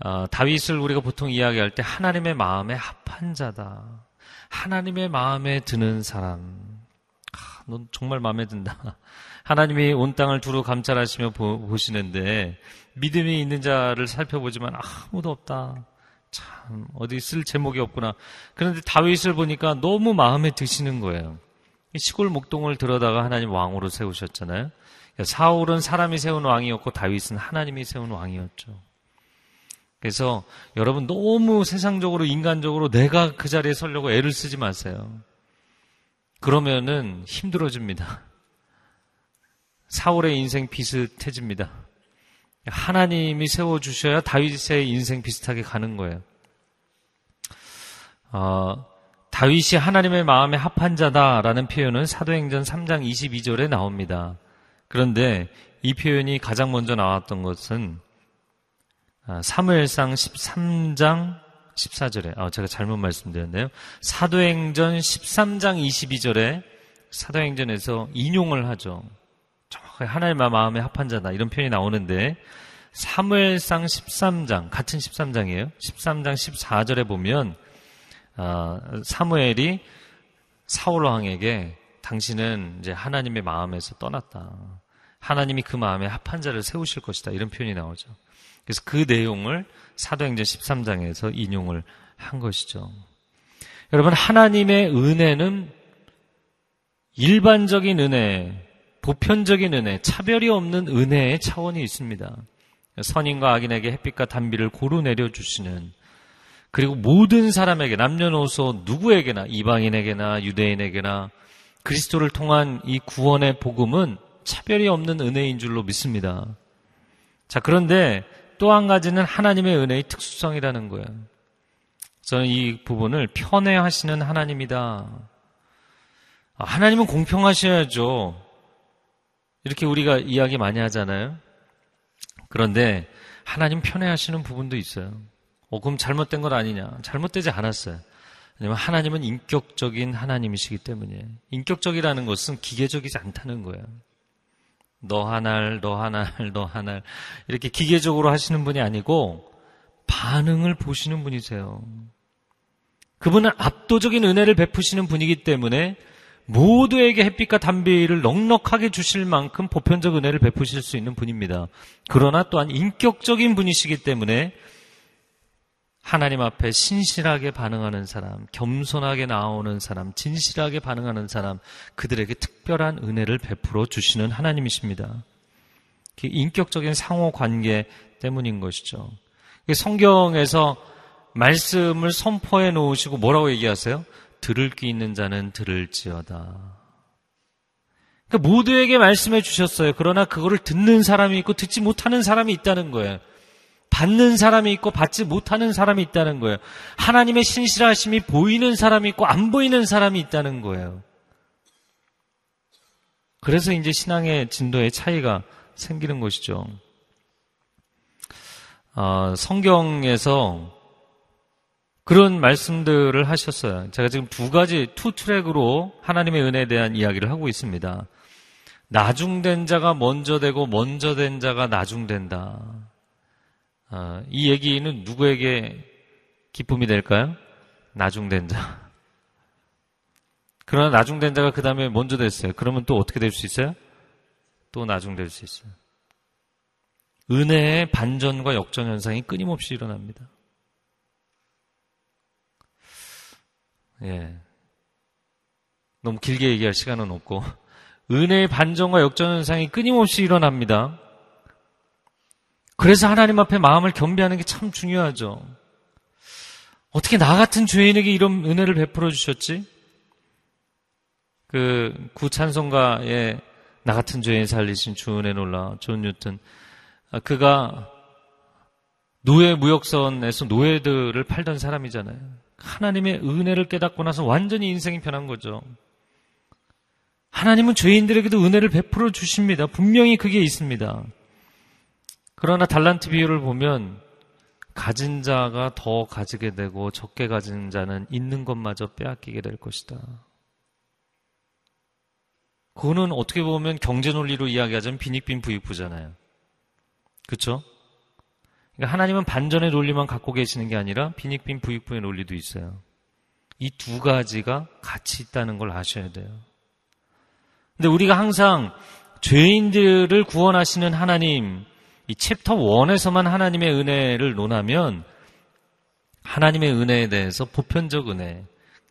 아, 다윗을 우리가 보통 이야기할 때 하나님의 마음에 합한 자다. 하나님의 마음에 드는 사람. 아, 넌 정말 마음에 든다. 하나님이 온 땅을 두루 감찰하시며 보, 시는데 믿음이 있는 자를 살펴보지만 아무도 없다. 참 어디 쓸 제목이 없구나. 그런데 다윗을 보니까 너무 마음에 드시는 거예요. 시골 목동을 들어다가 하나님 왕으로 세우셨잖아요. 사울은 사람이 세운 왕이었고 다윗은 하나님이 세운 왕이었죠. 그래서 여러분 너무 세상적으로 인간적으로 내가 그 자리에 서려고 애를 쓰지 마세요. 그러면은 힘들어집니다. 사울의 인생 비슷해집니다. 하나님이 세워주셔야 다윗의 인생 비슷하게 가는 거예요. 어, 다윗이 하나님의 마음에 합한 자다라는 표현은 사도행전 3장 22절에 나옵니다. 그런데 이 표현이 가장 먼저 나왔던 것은 아, 사무엘상 13장 14절에 아, 제가 잘못 말씀드렸네요. 사도행전 13장 22절에 사도행전에서 인용을 하죠. 하나님의 마음에 합한 자다 이런 표현이 나오는데 사무엘상 13장 같은 13장이에요. 13장 14절에 보면 어, 사무엘이 사울 왕에게 당신은 이제 하나님의 마음에서 떠났다. 하나님이 그 마음에 합한 자를 세우실 것이다. 이런 표현이 나오죠. 그래서 그 내용을 사도행전 13장에서 인용을 한 것이죠. 여러분, 하나님의 은혜는 일반적인 은혜, 보편적인 은혜, 차별이 없는 은혜의 차원이 있습니다. 선인과 악인에게 햇빛과 단비를 고루 내려주시는 그리고 모든 사람에게 남녀노소 누구에게나 이방인에게나 유대인에게나 그리스도를 통한 이 구원의 복음은 차별이 없는 은혜인 줄로 믿습니다. 자, 그런데 또 한 가지는 하나님의 은혜의 특수성이라는 거예요. 저는 이 부분을 편애하시는 하나님이다. 아, 하나님은 공평하셔야죠. 이렇게 우리가 이야기 많이 하잖아요. 그런데 하나님 편애하시는 부분도 있어요. 어, 그럼 잘못된 건 아니냐? 잘못되지 않았어요. 왜냐면 하나님은 인격적인 하나님이시기 때문에 인격적이라는 것은 기계적이지 않다는 거예요. 너 하날, 너 하날, 너 하날 이렇게 기계적으로 하시는 분이 아니고 반응을 보시는 분이세요. 그분은 압도적인 은혜를 베푸시는 분이기 때문에 모두에게 햇빛과 담비를 넉넉하게 주실 만큼 보편적 은혜를 베푸실 수 있는 분입니다. 그러나 또한 인격적인 분이시기 때문에 하나님 앞에 신실하게 반응하는 사람, 겸손하게 나오는 사람, 진실하게 반응하는 사람, 그들에게 특별한 은혜를 베풀어 주시는 하나님이십니다. 인격적인 상호 관계 때문인 것이죠. 성경에서 말씀을 선포해 놓으시고 뭐라고 얘기하세요? 들을 귀 있는 자는 들을지어다. 그러니까 모두에게 말씀해 주셨어요. 그러나 그거를 듣는 사람이 있고 듣지 못하는 사람이 있다는 거예요. 받는 사람이 있고 받지 못하는 사람이 있다는 거예요. 하나님의 신실하심이 보이는 사람이 있고 안 보이는 사람이 있다는 거예요. 그래서 이제 신앙의 진도의 차이가 생기는 것이죠. 어, 성경에서 그런 말씀들을 하셨어요. 제가 지금 두 가지 two track으로 하나님의 은혜에 대한 이야기를 하고 있습니다. 나중된 자가 먼저 되고 먼저 된 자가 나중된다. 어, 이 얘기는 누구에게 기쁨이 될까요? 나중된 자. 그러나 나중된 자가 그 다음에 먼저 됐어요. 그러면 또 어떻게 될 수 있어요? 또 나중될 수 있어요. 은혜의 반전과 역전 현상이 끊임없이 일어납니다. 예. 너무 길게 얘기할 시간은 없고 은혜의 반전과 역전 현상이 끊임없이 일어납니다. 그래서 하나님 앞에 마음을 겸비하는 게 참 중요하죠. 어떻게 나 같은 죄인에게 이런 은혜를 베풀어 주셨지? 그 구찬송가에 나 같은 죄인 살리신 주 은혜 놀라 존 뉴튼 아, 그가 노예 무역선에서 노예들을 팔던 사람이잖아요. 하나님의 은혜를 깨닫고 나서 완전히 인생이 변한 거죠. 하나님은 죄인들에게도 은혜를 베풀어 주십니다. 분명히 그게 있습니다. 그러나 달란트 비유를 보면 가진 자가 더 가지게 되고 적게 가진 자는 있는 것마저 빼앗기게 될 것이다. 그거는 어떻게 보면 경제 논리로 이야기하자면 빈익빈 부익부잖아요. 그렇죠? 그러니까 하나님은 반전의 논리만 갖고 계시는 게 아니라 빈익빈 부익부의 논리도 있어요. 이 두 가지가 같이 있다는 걸 아셔야 돼요. 근데 우리가 항상 죄인들을 구원하시는 하나님, 이 챕터 1에서만 하나님의 은혜를 논하면 하나님의 은혜에 대해서 보편적 은혜,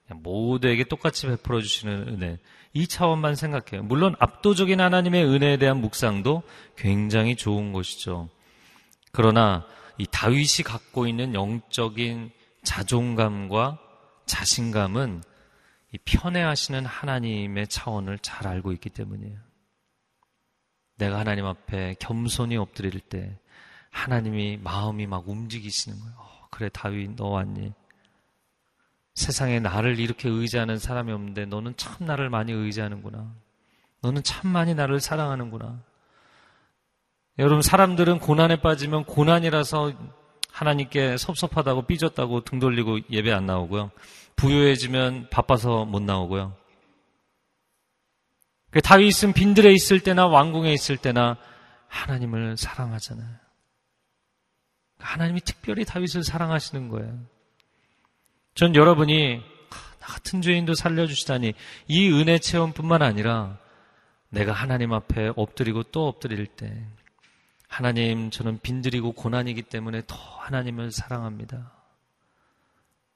모두에게 똑같이 베풀어 주시는 은혜, 이 차원만 생각해요. 물론 압도적인 하나님의 은혜에 대한 묵상도 굉장히 좋은 것이죠. 그러나 이 다윗이 갖고 있는 영적인 자존감과 자신감은 이 편애하시는 하나님의 차원을 잘 알고 있기 때문이에요. 내가 하나님 앞에 겸손히 엎드릴 때 하나님이 마음이 막 움직이시는 거예요. 어, 그래 다윗 너 왔니? 세상에 나를 이렇게 의지하는 사람이 없는데 너는 참 나를 많이 의지하는구나. 너는 참 많이 나를 사랑하는구나. 여러분 사람들은 고난에 빠지면 고난이라서 하나님께 섭섭하다고 삐졌다고 등 돌리고 예배 안 나오고요. 부유해지면 바빠서 못 나오고요. 그 다윗은 빈들에 있을 때나 왕궁에 있을 때나 하나님을 사랑하잖아요. 하나님이 특별히 다윗을 사랑하시는 거예요. 전 여러분이 나 같은 죄인도 살려주시다니 이 은혜 체험뿐만 아니라 내가 하나님 앞에 엎드리고 또 엎드릴 때 하나님 저는 빈들이고 고난이기 때문에 더 하나님을 사랑합니다.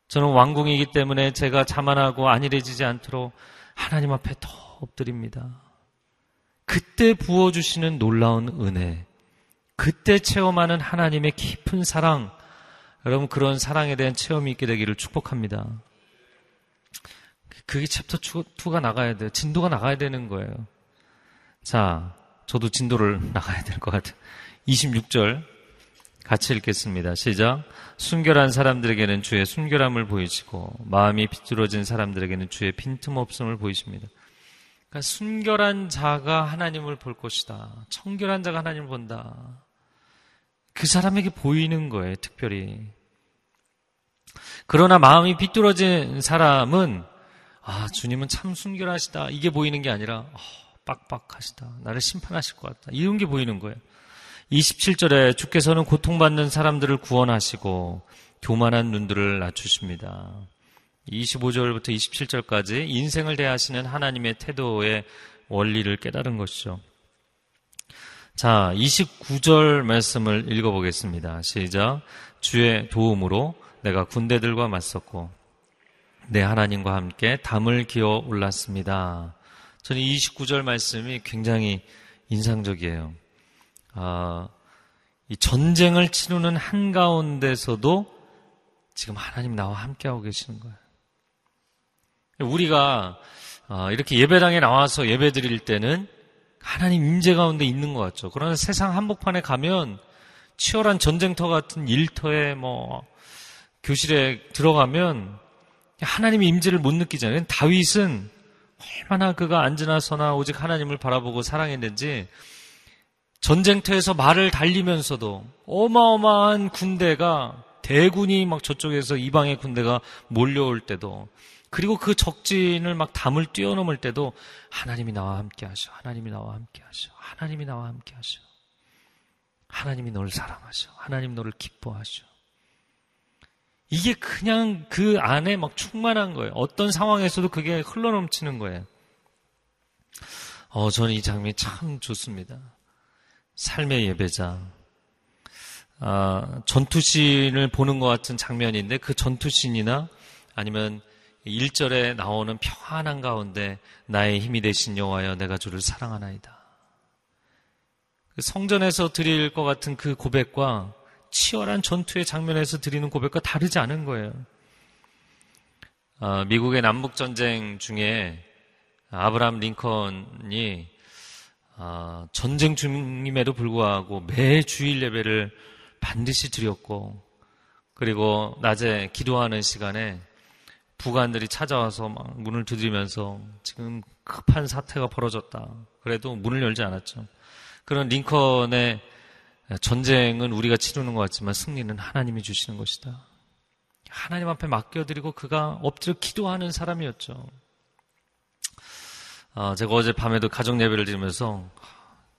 저는 왕궁이기 때문에 제가 자만하고 안일해지지 않도록 하나님 앞에 더 엎드립니다. 그때 부어주시는 놀라운 은혜, 그때 체험하는 하나님의 깊은 사랑, 여러분 그런 사랑에 대한 체험이 있게 되기를 축복합니다. 그게 챕터 2가 나가야 돼요. 진도가 나가야 되는 거예요. 자, 저도 진도를 <laughs> 나가야 될 것 같아요. 26절 같이 읽겠습니다. 시작. 순결한 사람들에게는 주의 순결함을 보이시고 마음이 비뚤어진 사람들에게는 주의 빈틈없음을 보이십니다. 그러니까 순결한 자가 하나님을 볼 것이다. 청결한 자가 하나님을 본다. 그 사람에게 보이는 거예요, 특별히. 그러나 마음이 비뚤어진 사람은 아, 주님은 참 순결하시다. 이게 보이는 게 아니라 어, 빡빡하시다. 나를 심판하실 것 같다. 이런 게 보이는 거예요. 27절에 주께서는 고통받는 사람들을 구원하시고 교만한 눈들을 낮추십니다. 25절부터 27절까지 인생을 대하시는 하나님의 태도의 원리를 깨달은 것이죠. 자, 29절 말씀을 읽어보겠습니다. 시작. 주의 도움으로 내가 군대들과 맞섰고, 내 하나님과 함께 담을 기어 올랐습니다. 저는 29절 말씀이 굉장히 인상적이에요. 아, 이 전쟁을 치르는 한가운데서도 지금 하나님 나와 함께하고 계시는 거예요. 우리가 아, 이렇게 예배당에 나와서 예배 드릴 때는 하나님 임재 가운데 있는 것 같죠. 그러나 세상 한복판에 가면 치열한 전쟁터 같은 일터에 뭐 교실에 들어가면 하나님의 임재를 못 느끼잖아요. 다윗은 얼마나 그가 앉으나 서나 오직 하나님을 바라보고 사랑했는지 전쟁터에서 말을 달리면서도 어마어마한 군대가 대군이 막 저쪽에서 이방의 군대가 몰려올 때도 그리고 그 적진을 막 담을 뛰어넘을 때도 하나님이 나와 함께 하셔. 하나님이 나와 함께 하셔. 하나님이 나와 함께 하셔. 하나님이 너를 사랑하셔. 하나님 너를 기뻐하셔. 이게 그냥 그 안에 막 충만한 거예요. 어떤 상황에서도 그게 흘러넘치는 거예요. 어, 저는 이 장면이 참 좋습니다. 삶의 예배자. 아, 전투신을 보는 것 같은 장면인데 그 전투신이나 아니면 1절에 나오는 평안한 가운데 나의 힘이 되신 여호와여 내가 주를 사랑하나이다. 그 성전에서 드릴 것 같은 그 고백과 치열한 전투의 장면에서 드리는 고백과 다르지 않은 거예요. 아, 미국의 남북 전쟁 중에 아브라함 링컨이 아, 전쟁 중임에도 불구하고 매 주일 예배를 반드시 드렸고 그리고 낮에 기도하는 시간에 부관들이 찾아와서 막 문을 두드리면서 지금 급한 사태가 벌어졌다. 그래도 문을 열지 않았죠. 그런 링컨의 전쟁은 우리가 치르는 것 같지만 승리는 하나님이 주시는 것이다. 하나님 앞에 맡겨드리고 그가 엎드려 기도하는 사람이었죠. 아, 제가 어제 밤에도 가정 예배를 드리면서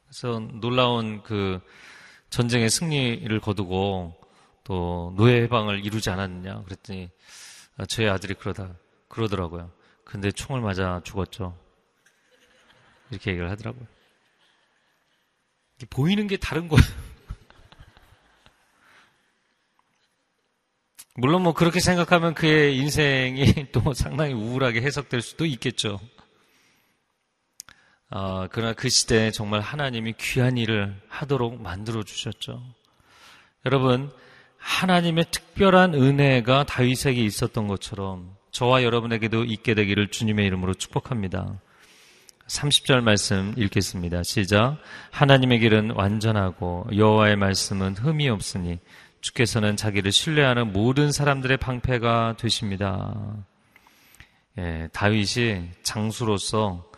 그래서 놀라운 그 전쟁의 승리를 거두고 또 노예 해방을 이루지 않았느냐 그랬더니 저희 아들이 그러다 그러더라고요. 근데 총을 맞아 죽었죠. 이렇게 얘기를 하더라고요. 보이는 게 다른 거예요. 물론 뭐 그렇게 생각하면 그의 인생이 <laughs> 또 상당히 우울하게 해석될 수도 있겠죠. 어, 그러나 그 시대에 정말 하나님이 귀한 일을 하도록 만들어 주셨죠. 여러분, 하나님의 특별한 은혜가 다윗에게 있었던 것처럼 저와 여러분에게도 있게 되기를 주님의 이름으로 축복합니다. 30절 말씀 읽겠습니다. 시작. 하나님의 길은 완전하고 여호와의 말씀은 흠이 없으니 주께서는 자기를 신뢰하는 모든 사람들의 방패가 되십니다. 예, 다윗이 장수로서 아,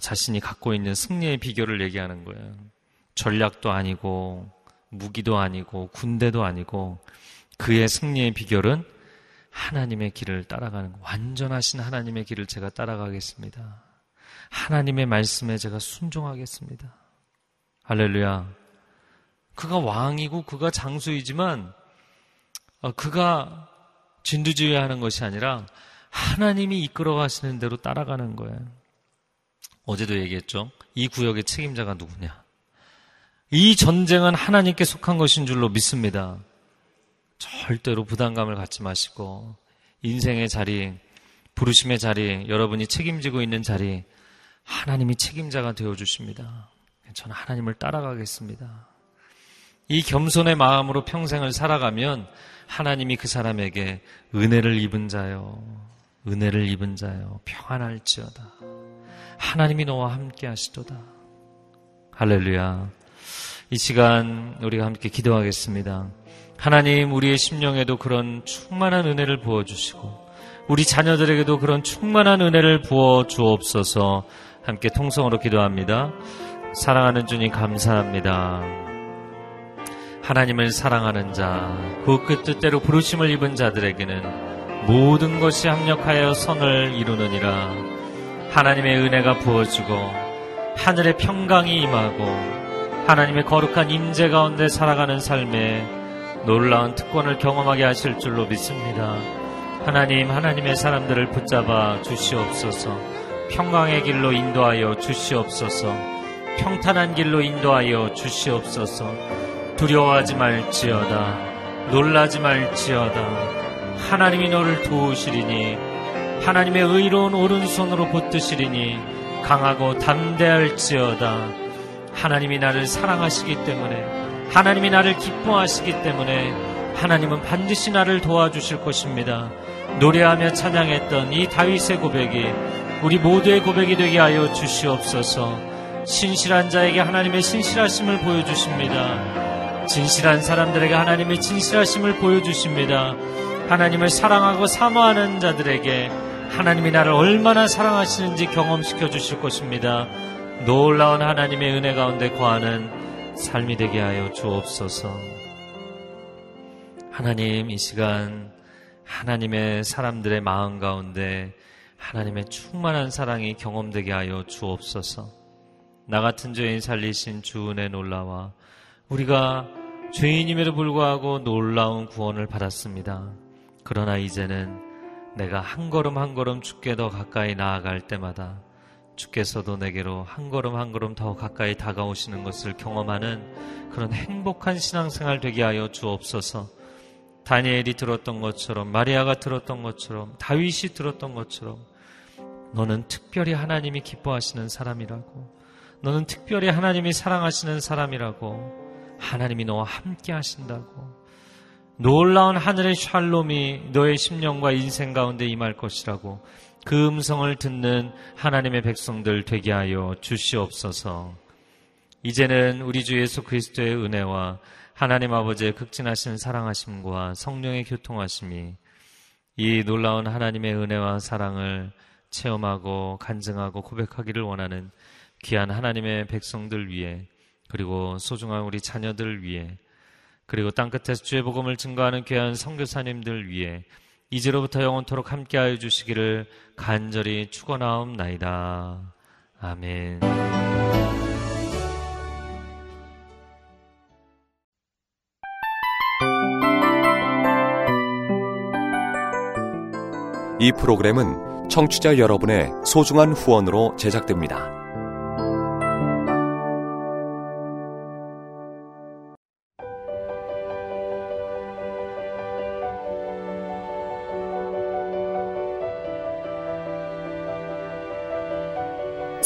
자신이 갖고 있는 승리의 비결을 얘기하는 거예요. 전략도 아니고 무기도 아니고 군대도 아니고 그의 승리의 비결은 하나님의 길을 따라가는 완전하신 하나님의 길을 제가 따라가겠습니다. 하나님의 말씀에 제가 순종하겠습니다. 할렐루야. 그가 왕이고 그가 장수이지만 어, 그가 진두지휘하는 것이 아니라 하나님이 이끌어 가시는 대로 따라가는 거예요. 어제도 얘기했죠. 이 구역의 책임자가 누구냐? 이 전쟁은 하나님께 속한 것인 줄로 믿습니다. 절대로 부담감을 갖지 마시고 인생의 자리, 부르심의 자리, 여러분이 책임지고 있는 자리 하나님이 책임자가 되어 주십니다. 저는 하나님을 따라가겠습니다. 이 겸손의 마음으로 평생을 살아가면 하나님이 그 사람에게 은혜를 입은 자요, 은혜를 입은 자요, 평안할지어다. 하나님이 너와 함께 하시도다. 할렐루야. 이 시간 우리가 함께 기도하겠습니다. 하나님, 우리의 심령에도 그런 충만한 은혜를 부어 주시고, 우리 자녀들에게도 그런 충만한 은혜를 부어 주옵소서 함께 통성으로 기도합니다. 사랑하는 주님 감사합니다. 하나님을 사랑하는 자, 그, 그 뜻대로 부르심을 입은 자들에게는 모든 것이 합력하여 선을 이루느니라. 하나님의 은혜가 부어지고 하늘의 평강이 임하고 하나님의 거룩한 임재 가운데 살아가는 삶에 놀라운 특권을 경험하게 하실 줄로 믿습니다. 하나님, 하나님의 사람들을 붙잡아 주시옵소서. 평강의 길로 인도하여 주시옵소서. 평탄한 길로 인도하여 주시옵소서. 두려워하지 말지어다. 놀라지 말지어다. 하나님이 너를 도우시리니 하나님의 의로운 오른손으로 붙드시리니 강하고 담대할지어다. 하나님이 나를 사랑하시기 때문에 하나님이 나를 기뻐하시기 때문에 하나님은 반드시 나를 도와주실 것입니다. 노래하며 찬양했던 이 다윗의 고백이 우리 모두의 고백이 되게 하여 주시옵소서. 신실한 자에게 하나님의 신실하심을 보여주십니다. 진실한 사람들에게 하나님의 진실하심을 보여주십니다. 하나님을 사랑하고 사모하는 자들에게 하나님이 나를 얼마나 사랑하시는지 경험시켜 주실 것입니다. 놀라운 하나님의 은혜 가운데 거하는 삶이 되게 하여 주옵소서. 하나님 이 시간 하나님의 사람들의 마음 가운데 하나님의 충만한 사랑이 경험되게 하여 주옵소서. 나 같은 죄인 살리신 주 은혜 놀라와 우리가 죄인임에도 불구하고 놀라운 구원을 받았습니다. 그러나 이제는 내가 한 걸음 한 걸음 주께 더 가까이 나아갈 때마다 주께서도 내게로 한 걸음 한 걸음 더 가까이 다가오시는 것을 경험하는 그런 행복한 신앙생활 되게 하여 주옵소서. 다니엘이 들었던 것처럼 마리아가 들었던 것처럼 다윗이 들었던 것처럼 너는 특별히 하나님이 기뻐하시는 사람이라고 너는 특별히 하나님이 사랑하시는 사람이라고 하나님이 너와 함께 하신다고. 놀라운 하늘의 샬롬이 너의 심령과 인생 가운데 임할 것이라고 그 음성을 듣는 하나님의 백성들 되게 하여 주시옵소서. 이제는 우리 주 예수 그리스도의 은혜와 하나님 아버지의 극진하신 사랑하심과 성령의 교통하심이 이 놀라운 하나님의 은혜와 사랑을 체험하고 간증하고 고백하기를 원하는 귀한 하나님의 백성들 위해 그리고 소중한 우리 자녀들 위해 그리고 땅끝에서 주의 복음을 증거하는 귀한 성교사님들 위해 이제로부터 영원토록 함께하여 주시기를 간절히 축원하옵나이다. 아멘. 이 프로그램은 청취자 여러분의 소중한 후원으로 제작됩니다.